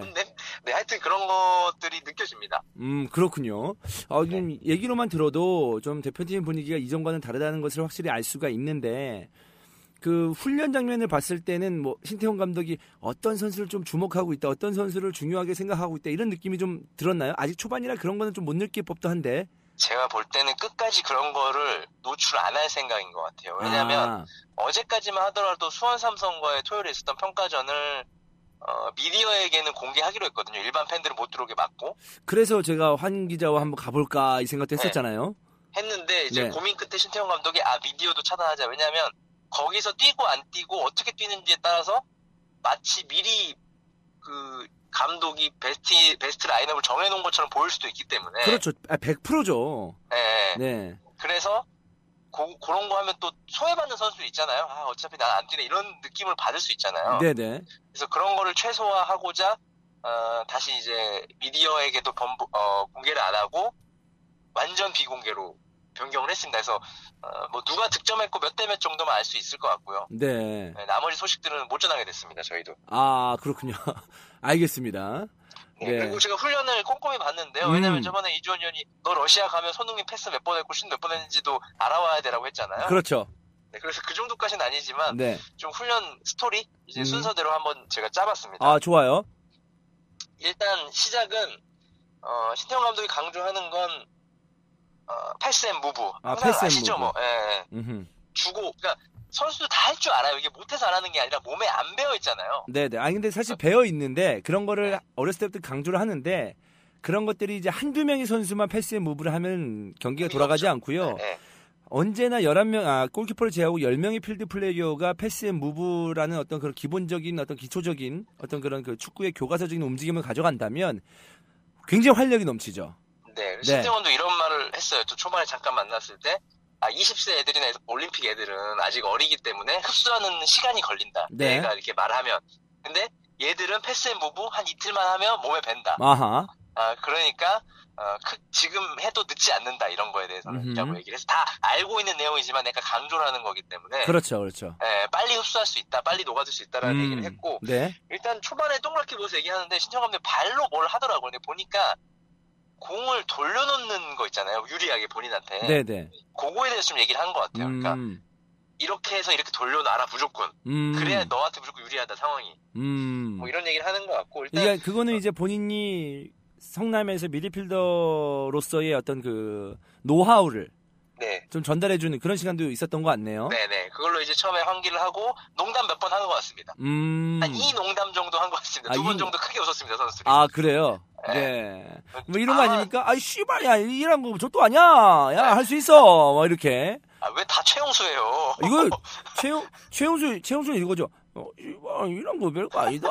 네, 하여튼 그런 것들이 느껴집니다. 음, 그렇군요. 어, 좀 얘기로만 들어도 좀 대표팀 분위기가 이전과는 다르다는 것을 확실히 알 수가 있는데 그 훈련 장면을 봤을 때는 뭐 신태용 감독이 어떤 선수를 좀 주목하고 있다, 어떤 선수를 중요하게 생각하고 있다 이런 느낌이 좀 들었나요? 아직 초반이라 그런 거는 좀 못 느낄 법도 한데. 제가 볼 때는 끝까지 그런 거를 노출 안 할 생각인 것 같아요. 왜냐면 아, 어제까지만 하더라도 수원 삼성과의 토요일에 있었던 평가전을 어, 미디어에게는 공개하기로 했거든요. 일반 팬들은 못 들어오게 막고 그래서 제가 환 기자와 한번 가볼까 이 네. 생각도 했었잖아요. 했는데 이제 네. 고민 끝에 신태용 감독이 아 미디어도 차단하자. 왜냐하면 거기서 뛰고 안 뛰고 어떻게 뛰는지에 따라서 마치 미리 그 감독이 베스트 베스트 라인업을 정해놓은 것처럼 보일 수도 있기 때문에 그렇죠. 아, 100%죠. 예, 예. 네. 그래서 고- 그런 거 하면 또 소외받는 선수 있잖아요. 아 어차피 난 안 뛰네 이런 느낌을 받을 수 있잖아요. 네네. 그래서 그런 거를 최소화하고자 어, 다시 이제 미디어에게도 번부- 어, 공개를 안 하고 완전 비공개로 변경을 했습니다. 그래서 어, 뭐 누가 득점했고 몇 대 몇 정도만 알 수 있을 것 같고요. 네. 네, 나머지 소식들은 못 전하게 됐습니다. 저희도. 아, 그렇군요. 알겠습니다. 네, 네. 그리고 제가 훈련을 꼼꼼히 봤는데요. 음. 왜냐면 저번에 이주헌 위원이 너 러시아 가면 손흥민 패스 몇 번 했고 슛 몇 번 했는지도 알아와야 되라고 했잖아요. 그렇죠. 네, 그래서 그 정도까지는 아니지만 네. 좀 훈련 스토리 이제 음. 순서대로 한번 제가 짜봤습니다. 아, 좋아요. 일단 시작은 어, 신태용 감독이 강조하는 건 어, pass and move. 아, pass and 아시죠, move. 뭐. 예, 예. 주고 그러니까 선수도 다 할 줄 알아요. 이게 못해서 안 하는 게 아니라 몸에 안 배어 있잖아요. 네네. 아니, 근데 사실 배어 있는데 그런 거를 어렸을 때부터 강조를 하는데 그런 것들이 이제 한두 명의 선수만 pass and move를 하면 경기가 돌아가지 않고요. 예. 언제나 11명, 아, 골키퍼를 제외하고 10명의 필드 플레이어가 pass and move라는 어떤 그런 기본적인 어떤 기초적인 어떤 그런 그 축구의 교과서적인 움직임을 가져간다면 굉장히 활력이 넘치죠. 네. 네. 신태용도 이런 말을 했어요. 또 초반에 잠깐 만났을 때. 아, 20세 애들이나 올림픽 애들은 아직 어리기 때문에 흡수하는 시간이 걸린다. 네. 내가 이렇게 말하면. 근데 얘들은 pass and move 한 이틀만 하면 몸에 밴다. 아하. 아, 그러니까, 어, 크- 지금 해도 늦지 않는다, 이런 거에 대해서는. 라고 얘기를 해서 다 알고 있는 내용이지만 내가 강조를 하는 거기 때문에. 그렇죠, 그렇죠. 예, 빨리 흡수할 수 있다, 빨리 녹아들 수 있다라는 음, 얘기를 했고, 네. 일단 초반에 동그랗게 모여서 얘기하는데, 신태용 감독 발로 뭘 하더라고요. 근데 보니까, 공을 돌려놓는 거 있잖아요. 유리하게 본인한테. 네네. 그거에 대해서 좀 얘기를 한 것 같아요. 그러니까 음, 이렇게 해서 이렇게 돌려놔라 무조건. 음, 그래야 너한테 무조건 유리하다 상황이. 음. 뭐 이런 얘기를 하는 것 같고 일단 그러니까 그거는 이제 본인이 성남에서 미드필더로서의 어떤 그 노하우를 네. 좀 전달해주는 그런 시간도 있었던 것 같네요. 네네. 그걸로 이제 처음에 환기를 하고 농담 몇번한것 같습니다. 음. 한 이 농담 정도 한 것 같습니다. 아, 두번 이- 정도 크게 웃었습니다, 선수들이. 아 그래요. 네. 뭐 이런 거 아닙니까? 아이 씨발 야 이런 거 저도 아니야. 야할 수 있어. 뭐 이렇게. 아, 왜 다 최용수예요? 이거 최용 최용수 최용수는 이거죠. 어, 이런 거 별거 아니다.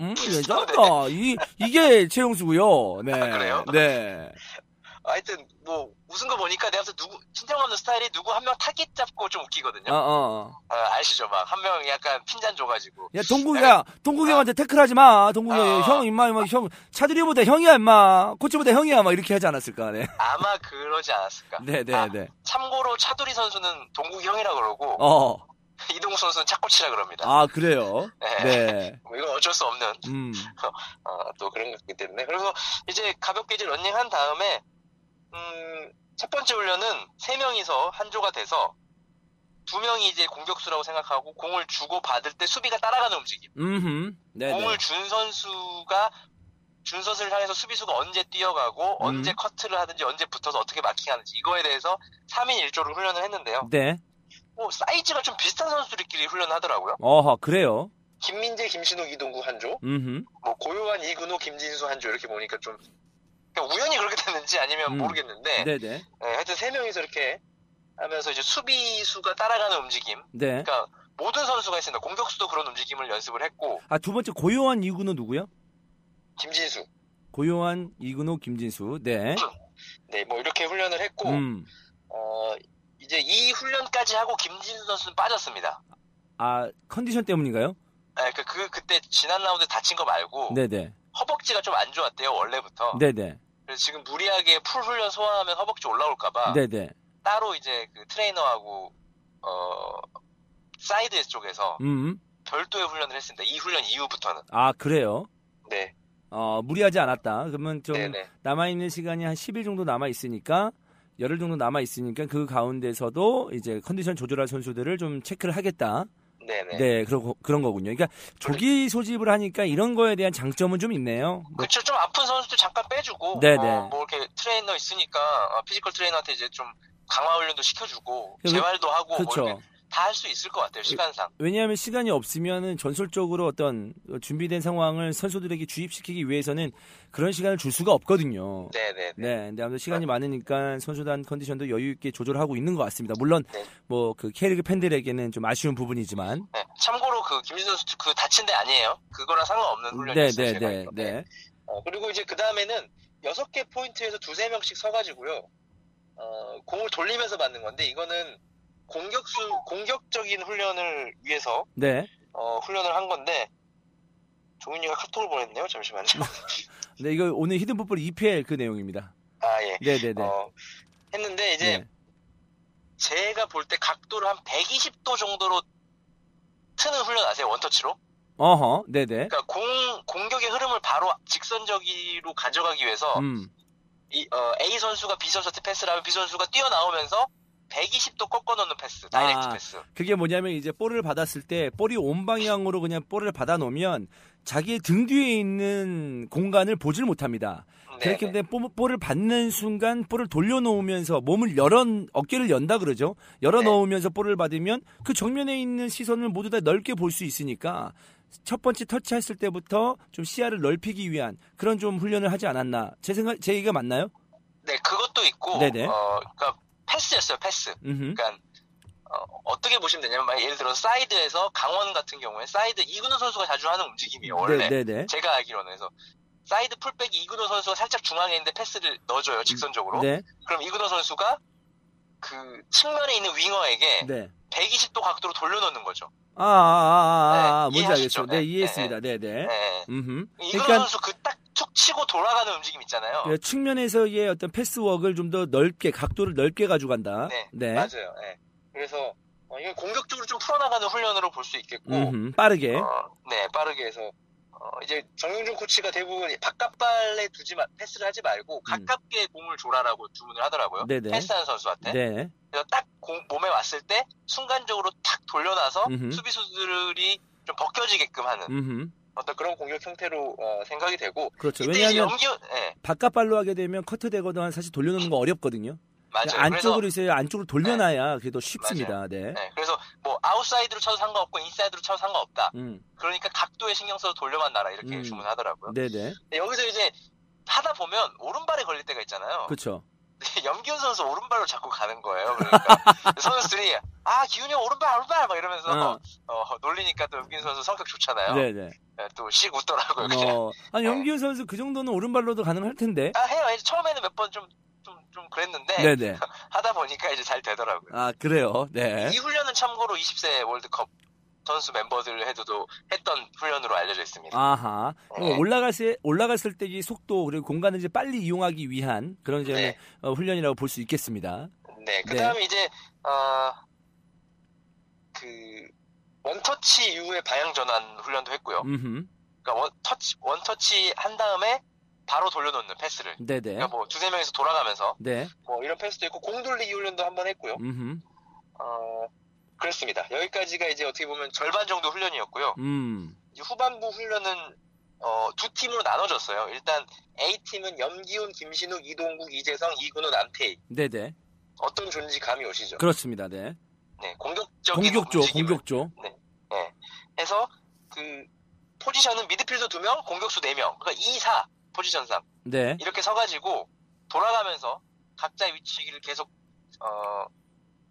음, 괜찮다. 이 이게 최용수고요. 네. 아, 그래요? 네. 하여튼 뭐 웃은 거 보니까 내가 누구 신태용 감독 스타일이 누구 한 명 타깃 잡고 좀 웃기거든요. 어, 어. 아, 아시죠? 막 한 명 약간 핀잔 줘가지고. 야 동국이야, 동국이 형한테 태클하지 마. 동국이 어. 형 임마 임마 형 차두리보다 형이야 임마. 코치보다 형이야 막 이렇게 하지 않았을까? 네. 아마 그러지 않았을까. 네, 네, 아, 네. 참고로 차두리 선수는 동국이 형이라 그러고 어. 이동수 선수는 차코치라 그럽니다. 아 그래요. 네. 네. 뭐 이건 어쩔 수 없는 음. 어, 또 그런 거기 때문에 그래서 이제 가볍게 이제 런닝한 다음에 음, 첫 번째 훈련은 세 명이서 한 조가 돼서 두 명이 이제 공격수라고 생각하고 공을 주고 받을 때 수비가 따라가는 움직임. 음. 공을 준 선수가 준 선수를 향해서 수비수가 언제 뛰어가고 음. 언제 커트를 하든지 언제 붙어서 어떻게 마킹하는지 이거에 대해서 3인 1조를 훈련을 했는데요. 네. 뭐 사이즈가 좀 비슷한 선수들끼리 훈련하더라고요. 어허 그래요. 김민재, 김신욱, 이동구 한 조, 음. 뭐 고요한 이근호, 김진수 한조 이렇게 보니까 좀 우연히 그렇게 됐는지 아니면 음. 모르겠는데 네, 네. 네, 하여튼 세 명이서 이렇게 하면서 이제 수비수가 따라가는 움직임. 네. 그러니까 모든 선수가 있습니다. 공격수도 그런 움직임을 연습을 했고 아 두 번째 고요한 이근호 누구요? 김진수, 고요한 이근호 김진수. 네. 네, 뭐 이렇게 훈련을 했고 음. 어 이제 이 훈련까지 하고 김진수 선수는 빠졌습니다. 아 컨디션 때문인가요? 네, 그, 그 그때 지난 라운드 다친 거 말고 네, 네. 허벅지가 좀 안 좋았대요 원래부터. 네, 네. 그래서 지금 무리하게 full 훈련 소화하면 허벅지 올라올까봐 네, 네. 따로 이제 그 트레이너하고 어 사이드 쪽에서 음. 별도의 훈련을 했습니다. 이 훈련 이후부터는. 아 그래요. 네. 어 무리하지 않았다. 그러면 좀 네네. 남아 있는 시간이 한 10일 정도 남아 있으니까 열흘 정도 남아 있으니까 그 가운데서도 이제 컨디션 조절할 선수들을 좀 체크를 하겠다. 네네. 네, 그런 그런 거군요. 그러니까 조기 소집을 하니까 이런 거에 대한 장점은 좀 있네요. 뭐, 그쵸, 좀 아픈 선수들 잠깐 빼주고, 네네. 어, 뭐 이렇게 트레이너 있으니까, 어, physical 트레이너한테 이제 좀 강화 훈련도 시켜주고, 왜- 재활도 하고. 뭐다할 수 있을 것 같아요, 시간상. 왜냐하면 시간이 없으면은 전술적으로 어떤 준비된 상황을 선수들에게 주입시키기 위해서는 그런 시간을 줄 수가 없거든요. 네네. 네, 근데 아무래도 시간이 많으니까 선수단 컨디션도 여유 있게 조절하고 있는 것 같습니다. 물론 네. 뭐그 K리그 팬들에게는 좀 아쉬운 부분이지만, 네. 참고로 그 김진수 선수 그 다친 데 아니에요. 그거랑 상관없는 네, 훈련이었어요. 네, 네, 알기로. 네. 어, 그리고 이제 그 다음에는 여섯 개 포인트에서 두세 명씩 서가지고요. 어, 공을 돌리면서 맞는 건데 이거는 공격수 공격적인 훈련을 위해서 네. 어, 훈련을 한 건데 종윤이가 카톡을 보냈네요. 잠시만요. 네, 이거 오늘 히든 풋볼 EPL 그 내용입니다. 아 예. 네, 네, 네. 어, 했는데 이제 네. 제가 볼 때 각도를 한 120도 정도로 트는 훈련 아세요? 원터치로? 어허, 네, 네. 그러니까 공 공격의 흐름을 바로 직선적으로 가져가기 위해서 음. 이, 어, A 선수가 B 선수한테 패스를 하면 B 선수가 뛰어나오면서 120도 꺾어 놓는 패스, direct 아, 패스. 그게 뭐냐면 이제 볼을 받았을 때 볼이 온 방향으로 그냥 볼을 받아 놓으면 자기의 등 뒤에 있는 공간을 보질 못합니다. 그렇기 네네. 때문에 볼- 볼을 받는 순간 볼을 돌려놓으면서 몸을 열어 어깨를 연다 그러죠. 열어 네. 놓으면서 볼을 받으면 그 정면에 있는 시선을 모두 다 넓게 볼 수 있으니까 첫 번째 터치했을 때부터 좀 시야를 넓히기 위한 그런 좀 훈련을 하지 않았나. 제 생각 제 얘기가 맞나요? 네, 그것도 있고, 네네. 어, 그러니까 패스였어요, 패스. 음흠. 그러니까 어, 떻게 보시면 되냐면 예를 들어 사이드에서 강원 같은 경우에 사이드 이근호 선수가 자주 하는 움직임이에요 원래 네, 네, 네. 제가 알기로는 그래서 사이드 풀백이 이근호 선수가 살짝 중앙에 있는데 패스를 넣어줘요 직선적으로 네. 그럼 이근호 선수가 그 측면에 있는 윙어에게 네. 120도 각도로 돌려놓는 거죠 아, 아, 아, 아, 아, 네, 뭔지? 알겠어요. 네, 네, 이해했습니다. 네, 네. 네. 음흠. 이근호 그러니까 선수 그 딱 툭 치고 돌아가는 움직임 있잖아요 예, 측면에서의 어떤 패스워크를 좀더 넓게 각도를 넓게 가져간다. 네, 맞아요 네. 그래서 어, 이건 공격적으로 좀 풀어나가는 훈련으로 볼 수 있겠고 음흠, 빠르게. 어, 네, 빠르게 해서 어, 어, 이제 정용준 코치가 대부분 바깥발에 두지 마, 패스를 하지 말고 가깝게 공을 줘라라고 주문을 하더라고요. 음. 네네. 패스하는 선수한테. 네. 그래서 딱 공, 몸에 왔을 때 순간적으로 탁 돌려놔서 음흠. 수비수들이 좀 벗겨지게끔 하는 음흠. 어떤 그런 공격 형태로 어, 생각이 되고 그렇죠. 왜냐하면 염기 예, 바깥발로 하게 되면 커트 되거나 사실 돌려놓는 거 어렵거든요. 맞아요. 안쪽으로 그래서, 있어야 안쪽으로 돌려놔야 그게 더 쉽습니다. 네. 네, 그래서 뭐 아웃사이드로 쳐도 상관없고 인사이드로 쳐도 상관없다. 음. 그러니까 각도에 신경 써서 돌려만 놔라 이렇게 음. 주문하더라고요. 네네. 근데 여기서 이제 하다 보면 오른발에 걸릴 때가 있잖아요. 그렇죠. 염기훈 선수 오른발로 자꾸 가는 거예요. 그러니까 선수들이 아 기훈이 형 오른발 오른발 막 이러면서 어. 어, 놀리니까 또 염기훈 선수 성격 좋잖아요. 네네. 또씩 웃더라고요. 어, 아니 염기훈 선수 그 정도는 오른발로도 가능할 텐데. 아 해요. 처음에는 몇 번 좀 좀좀 그랬는데 네네. 하다 보니까 이제 잘 되더라고요. 아 그래요. 네. 이 훈련은 참고로 20세 월드컵 선수 멤버들 해도도 했던 훈련으로 알려져 있습니다. 아하. 네. 올라갔을 올라갔을 때 이 속도 그리고 공간을 이제 빨리 이용하기 위한 그런 이제 네. 어, 훈련이라고 볼 수 있겠습니다. 네, 그 다음에 이제, 어, 그, 원터치 이후에 방향 전환 훈련도 했고요. 음흠. 그러니까 원, 터치, 원터치 한 다음에 바로 돌려놓는 패스를. 네네. 그러니까 뭐 두세 명이서 돌아가면서 네. 뭐 이런 패스도 있고 공 돌리기 훈련도 한번 했고요. 음흠. 어, 그렇습니다. 여기까지가 이제 어떻게 보면 절반 정도 훈련이었고요. 음. 후반부 훈련은 어, 두 팀으로 나눠졌어요. 일단 A팀은 염기훈, 김신욱, 이동국, 이재성, 이근우, 남태희. 네네. 어떤 존지 감이 오시죠? 그렇습니다. 네. 네, 공격적인 공격조, 움직임을 공격조. 네. 해서 그 포지션은 미드필더 2명, 공격수 4명. 그러니까 2, 4 포지션상 네. 이렇게 서가지고 돌아가면서 각자의 위치를 계속 어,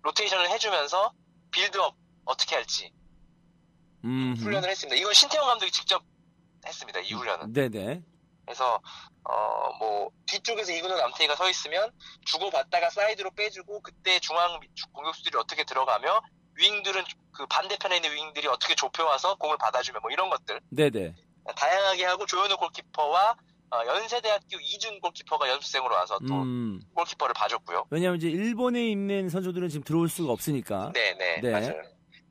로테이션을 해주면서 빌드업 어떻게 할지 음. 훈련을 했습니다. 이건 신태용 감독이 직접 했습니다. 이 훈련은. 네네. 그래서 어 뭐 뒤쪽에서 이근호 남태희가 서 있으면 주고 받다가 사이드로 빼주고 그때 중앙 미- 공격수들이 어떻게 들어가며 윙들은 그 반대편에 있는 윙들이 어떻게 좁혀와서 공을 받아주며 뭐 이런 것들 네네. 다양하게 하고 조현우 골키퍼와 어, 연세대학교 이준 골키퍼가 연습생으로 와서 또 음. 골키퍼를 봐줬고요. 왜냐하면 이제 일본에 있는 선수들은 지금 들어올 수가 없으니까. 네네 네. 맞아요.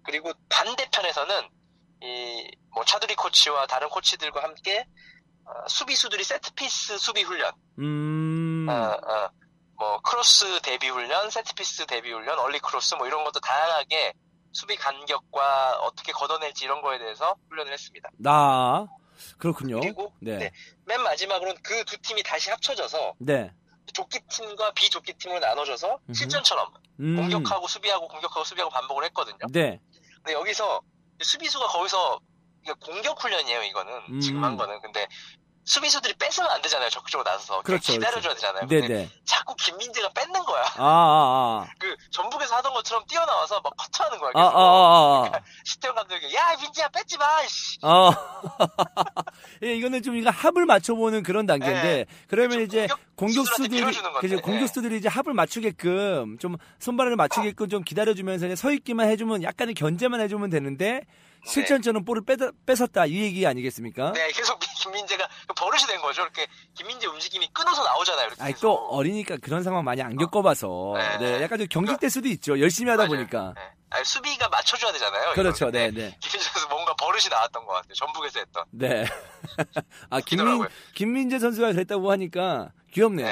그리고 반대편에서는 이 뭐 차두리 코치와 다른 코치들과 함께 어, 수비수들이 set piece 수비 훈련 음. 어, 어, 뭐 크로스 대비 훈련, set piece 대비 훈련, early 크로스 뭐 이런 것도 다양하게 수비 간격과 어떻게 걷어낼지 이런 거에 대해서 훈련을 했습니다. 아 그렇군요. 그리고 네. 네. 맨 마지막으로는 그 두 팀이 다시 합쳐져서 네. 조끼 팀과 비조끼 팀으로 나눠져서 음흠. 실전처럼 음. 공격하고 수비하고 공격하고 수비하고 반복을 했거든요. 네. 근데 여기서 수비수가 거기서 공격 훈련이에요, 이거는. 음. 지금 한 거는. 근데 수비수들이 뺏으면 안 되잖아요, 적극적으로 나서서. 그냥 그렇죠, 기다려줘야 그렇죠. 되잖아요. 네네. 자꾸 김민재가 뺏는 거야. 아, 아, 아. 그 전북에서 하던 것처럼 뛰어나와서 막 커트하는 거야. 아, 아, 아, 아. 시태용 감독이 야 민지야 뺏지 마. 씨. 아. 예, 이거는 좀 이거 합을 맞춰보는 그런 단계인데, 그러면 이제 공격수들이, 네. 그죠, 네. 공격수들이 이제 합을 맞추게끔, 좀 손발을 맞추게끔 좀 기다려주면서 서 있기만 해주면 약간의 견제만 해주면 되는데, 실전처럼 볼을 뺏, 뺏었다, 이 얘기 아니겠습니까? 네, 계속 김민재가 버릇이 된 거죠. 이렇게 김민재 움직임이 끊어서 나오잖아요. 이렇게 아이, 또 어리니까 그런 상황 많이 안 겪어봐서, 네, 약간 좀 경직될 수도 있죠. 열심히 하다 보니까. 아니, 수비가 맞춰줘야 되잖아요. 그렇죠. 네, 네. 김민재 선수 뭔가 버릇이 나왔던 것 같아요. 전북에서 했던. 네. 아, 김민, 김민재 선수가 그랬다고 하니까 귀엽네요.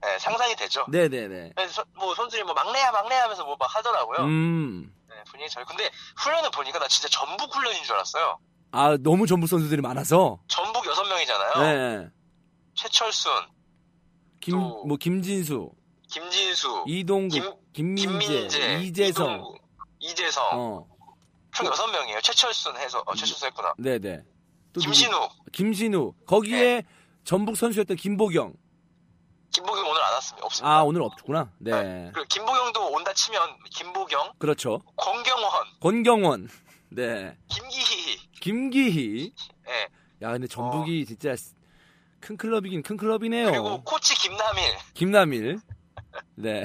네, 상상이 되죠. 네네네. 뭐 선수들이 뭐 막내야 막내야 하면서 뭐 막 하더라고요. 음. 네, 분위기 잘. 근데 훈련을 보니까 나 진짜 전북 훈련인 줄 알았어요. 아, 너무 전북 선수들이 많아서. 전북 여섯 명이잖아요. 네. 최철순, 김, 뭐, 김진수, 김진수, 이동국, 김민재, 김민재, 이재성. 이동국, 이재성. 어, 총 여섯 명이에요. 최철순 해서 어, 최철순 했구나. 네네. 또 김신우. 누구? 김신우. 거기에 전북 선수였던 김보경. 김보경 오늘 안 왔습니다. 없습니다. 아, 오늘 없구나. 네. 그리고 김보경도 온다 치면 김보경, 그렇죠. 권경원, 권경원. 네. 김기희. 김기희. 예. 야, 근데 전북이 진짜 큰 클럽이긴 큰 클럽이네요. 그리고 코치 김남일, 김남일. 네.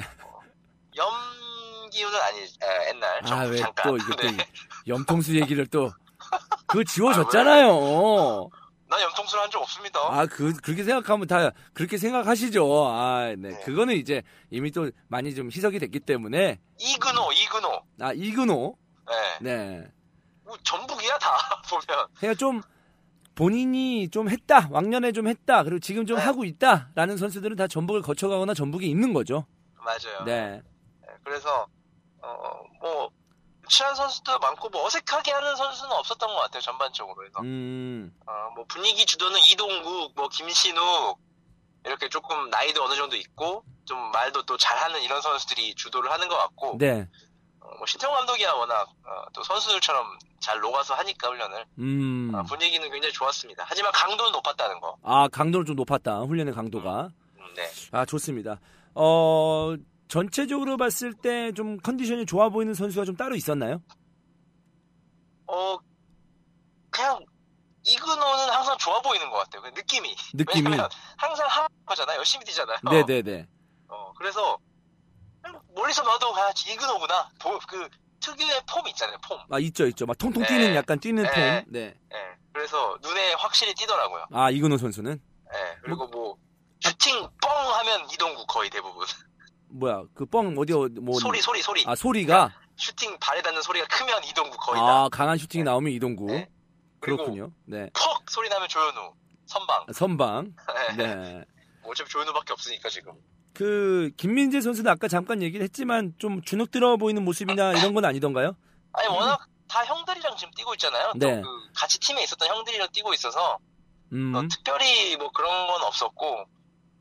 염기훈은 아니 에, 옛날 아, 전북 왜 잠깐. 또 이게 또 네. 염통수 얘기를 또 그거 지워졌잖아요. 난 염통술 한 적 없습니다. 아, 그, 그렇게 생각하면 다 그렇게 생각하시죠. 아, 네. 그거는 이제 이미 또 많이 좀 희석이 됐기 때문에. 이근호, 이근호. 아, 이근호. 네. 네. 뭐 전북이야 다 보면. 그냥 좀 본인이 좀 했다, 왕년에 좀 했다, 그리고 지금 좀 네. 하고 있다 라는 선수들은 다 전북을 거쳐가거나 전북에 있는 거죠. 맞아요. 네. 네, 그래서 어, 뭐 친한 선수도 많고 뭐 어색하게 하는 선수는 없었던 것 같아요 전반적으로 해서 음, 어, 뭐 분위기 주도는 이동국, 뭐 김신욱 이렇게 조금 나이도 어느 정도 있고 좀 말도 또 잘하는 이런 선수들이 주도를 하는 것 같고 네. 어, 뭐 신태용 감독이야 워낙 어, 또 선수들처럼 잘 녹아서 하니까 훈련을 음. 어, 분위기는 굉장히 좋았습니다. 하지만 강도는 높았다는 거. 아, 강도는 좀 높았다. 훈련의 강도가. 음, 네. 아, 좋습니다. 어, 전체적으로 봤을 때 좀 컨디션이 좋아 보이는 선수가 좀 따로 있었나요? 어 그냥 이근호는 항상 좋아 보이는 것 같아요. 그 느낌이. 느낌이. 항상 하잖아요. 열심히 뛰잖아요. 네네네. 어, 그래서 멀리서 봐도 아, 이근호구나. 보- 그 특유의 폼 있잖아요. 폼. 아, 있죠, 있죠. 막 통통 네. 뛰는 약간 뛰는 네. 폼. 네. 예. 그래서 눈에 확실히 띄더라고요. 아, 이근호 선수는? 예. 그리고 뭐 슈팅 뻥 하면 이동국 거의 대부분. 뭐야, 그 뻥, 어디, 어, 뭐. 소리 소리 소리. 아, 소리가? 슈팅 발에 닿는 소리가 크면 이동국 거의 다. 아, 강한 슈팅이 나오면 이동국. 네. 그렇군요. 네. 퍽 소리 나면 조현우. 선방. 선방. 예. 네. 어차피 조현우밖에 없으니까 지금. 그, 김민재 선수는 아까 잠깐 얘기를 했지만 좀 주눅 들어 보이는 모습이나 이런 건 아니던가요? 아니 워낙 다 형들이랑 지금 뛰고 있잖아요. 네. 또그 같이 팀에 있었던 형들이랑 뛰고 있어서 음. 어, 특별히 뭐 그런 건 없었고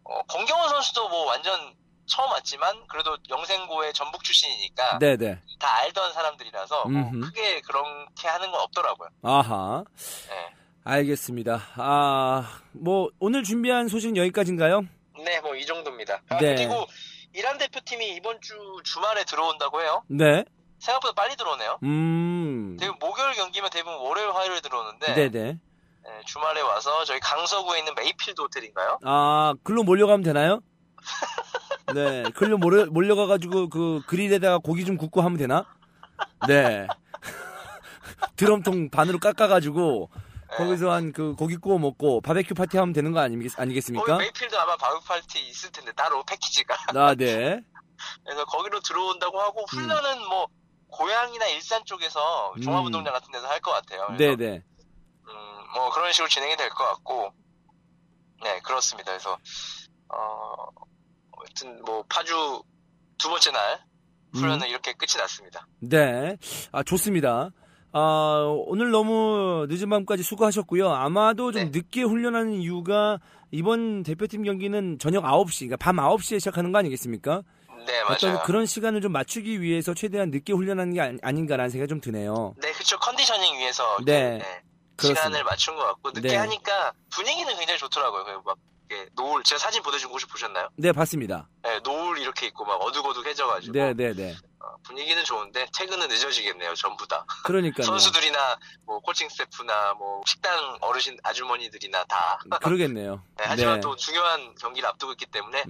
어, 권경원 선수도 뭐 완전 처음 왔지만 그래도 영생고의 전북 출신이니까 네네. 다 알던 사람들이라서 뭐. 크게 그렇게 하는 건 없더라고요. 아하. 네. 알겠습니다. 아, 뭐, 오늘 준비한 소식은 여기까지인가요? 네, 뭐 이 정도입니다. 아, 네. 그리고 이란 대표팀이 이번 주 주말에 들어온다고 해요. 네. 생각보다 빨리 들어오네요. 음. 대부분 목요일 경기면 대부분 월요일, 화요일 들어오는데 네네. 네, 주말에 와서 저희 강서구에 있는 메이필드 호텔인가요? 아, 글로 몰려가면 되나요? 네, 글로 몰려, 몰려가가지고 그 그릴에다가 고기 좀 굽고 하면 되나? 네. 드럼통 반으로 깎아가지고 거기서 한 그 고기 구워 먹고 바베큐 파티 하면 되는 거 아니겠, 아니겠습니까? 거기 메이필드 아마 바베큐 파티 있을 텐데 따로 패키지가. 아, 네. 그래서 거기로 들어온다고 하고 음. 훈련은 뭐 고향이나 일산 쪽에서 종합운동장 같은 데서 할 것 같아요. 네네. 음, 뭐 그런 식으로 진행이 될 것 같고, 네 그렇습니다. 그래서 어, 아무튼 뭐 파주 두 번째 날 훈련은 이렇게 끝이 났습니다. 네. 아, 좋습니다. 아, 오늘 너무 늦은 밤까지 수고하셨고요. 아마도 좀 늦게 훈련하는 이유가 이번 대표팀 경기는 저녁 9시, 그러니까 밤 9시에 시작하는 거 아니겠습니까? 네 맞아요. 그런 시간을 좀 맞추기 위해서 최대한 늦게 훈련하는 게 아니- 아닌가라는 생각이 좀 드네요. 네 그쵸 컨디셔닝 위해서 네. 시간을 그렇습니다. 맞춘 것 같고 늦게 네. 하니까 분위기는 굉장히 좋더라고요. 그막 이렇게 노을 제가 사진 보내준 거 혹시 보셨나요? 네, 봤습니다. 네, 노을 이렇게 있고 막 어둑어둑해져가지고 네, 네, 네. 어, 분위기는 좋은데 퇴근은 늦어지겠네요. 전부 다. 그러니까요. 선수들이나 뭐 코칭 스태프나 뭐 식당 어르신 아주머니들이나 다. 그러겠네요. 네, 하지만 네. 또 중요한 경기를 앞두고 있기 때문에.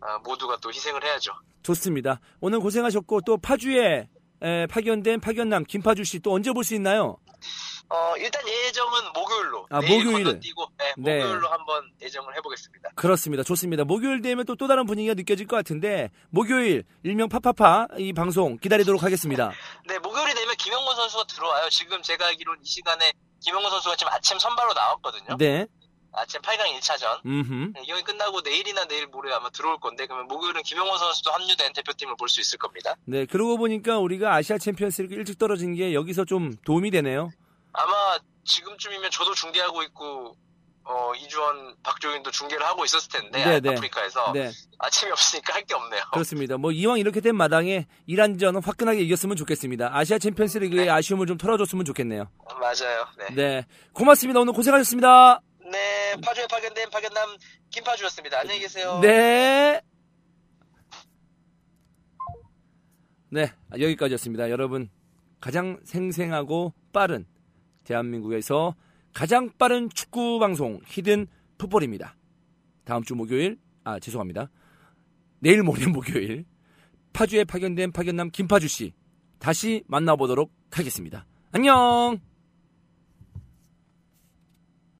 아, 모두가 또 희생을 해야죠. 좋습니다. 오늘 고생하셨고 또 파주에 에, 파견된 파견남 김파주 씨 또 언제 볼 수 있나요? 어, 일단 예정은 목요일로. 아, 목요일. 건너뛰고, 네, 네. 목요일로 한번 예정을 해보겠습니다. 그렇습니다. 좋습니다. 목요일 되면 또 또 다른 분위기가 느껴질 것 같은데 목요일 일명 파파파 이 방송 기다리도록 하겠습니다. 네, 목요일이 되면 김영건 선수가 들어와요. 지금 제가 알기로는 이 시간에 김영건 선수가 지금 아침 선발로 나왔거든요. 네. 아침 8강 1차전. 음흠. 이 경기 끝나고 내일이나 내일 모레 아마 들어올 건데 그러면 목요일은 김영건 선수도 합류된 대표팀을 볼 수 있을 겁니다. 네, 그러고 보니까 우리가 아시아 챔피언스리그 일찍 떨어진 게 여기서 좀 도움이 되네요. 아마 지금쯤이면 저도 중계하고 있고 어, 이주원, 박종인도 중계를 하고 있었을 텐데 네, 네. 아프리카에서 네. 아침이 없으니까 할 게 없네요. 그렇습니다. 뭐 이왕 이렇게 된 마당에 이란전 화끈하게 이겼으면 좋겠습니다. 아시아 챔피언스리그의 아쉬움을 좀 털어줬으면 좋겠네요. 맞아요. 네. 네, 고맙습니다. 오늘 고생하셨습니다. 네, 파주에 파견된 파견남 김파주였습니다. 안녕히 계세요. 네. 네, 여기까지였습니다. 여러분, 가장 생생하고 빠른 대한민국에서 가장 빠른 축구 방송 히든 풋볼입니다. 다음 주 목요일, 아 죄송합니다. 내일 모레 목요일 파주에 파견된 파견남 김파주 씨 다시 만나보도록 하겠습니다. 안녕.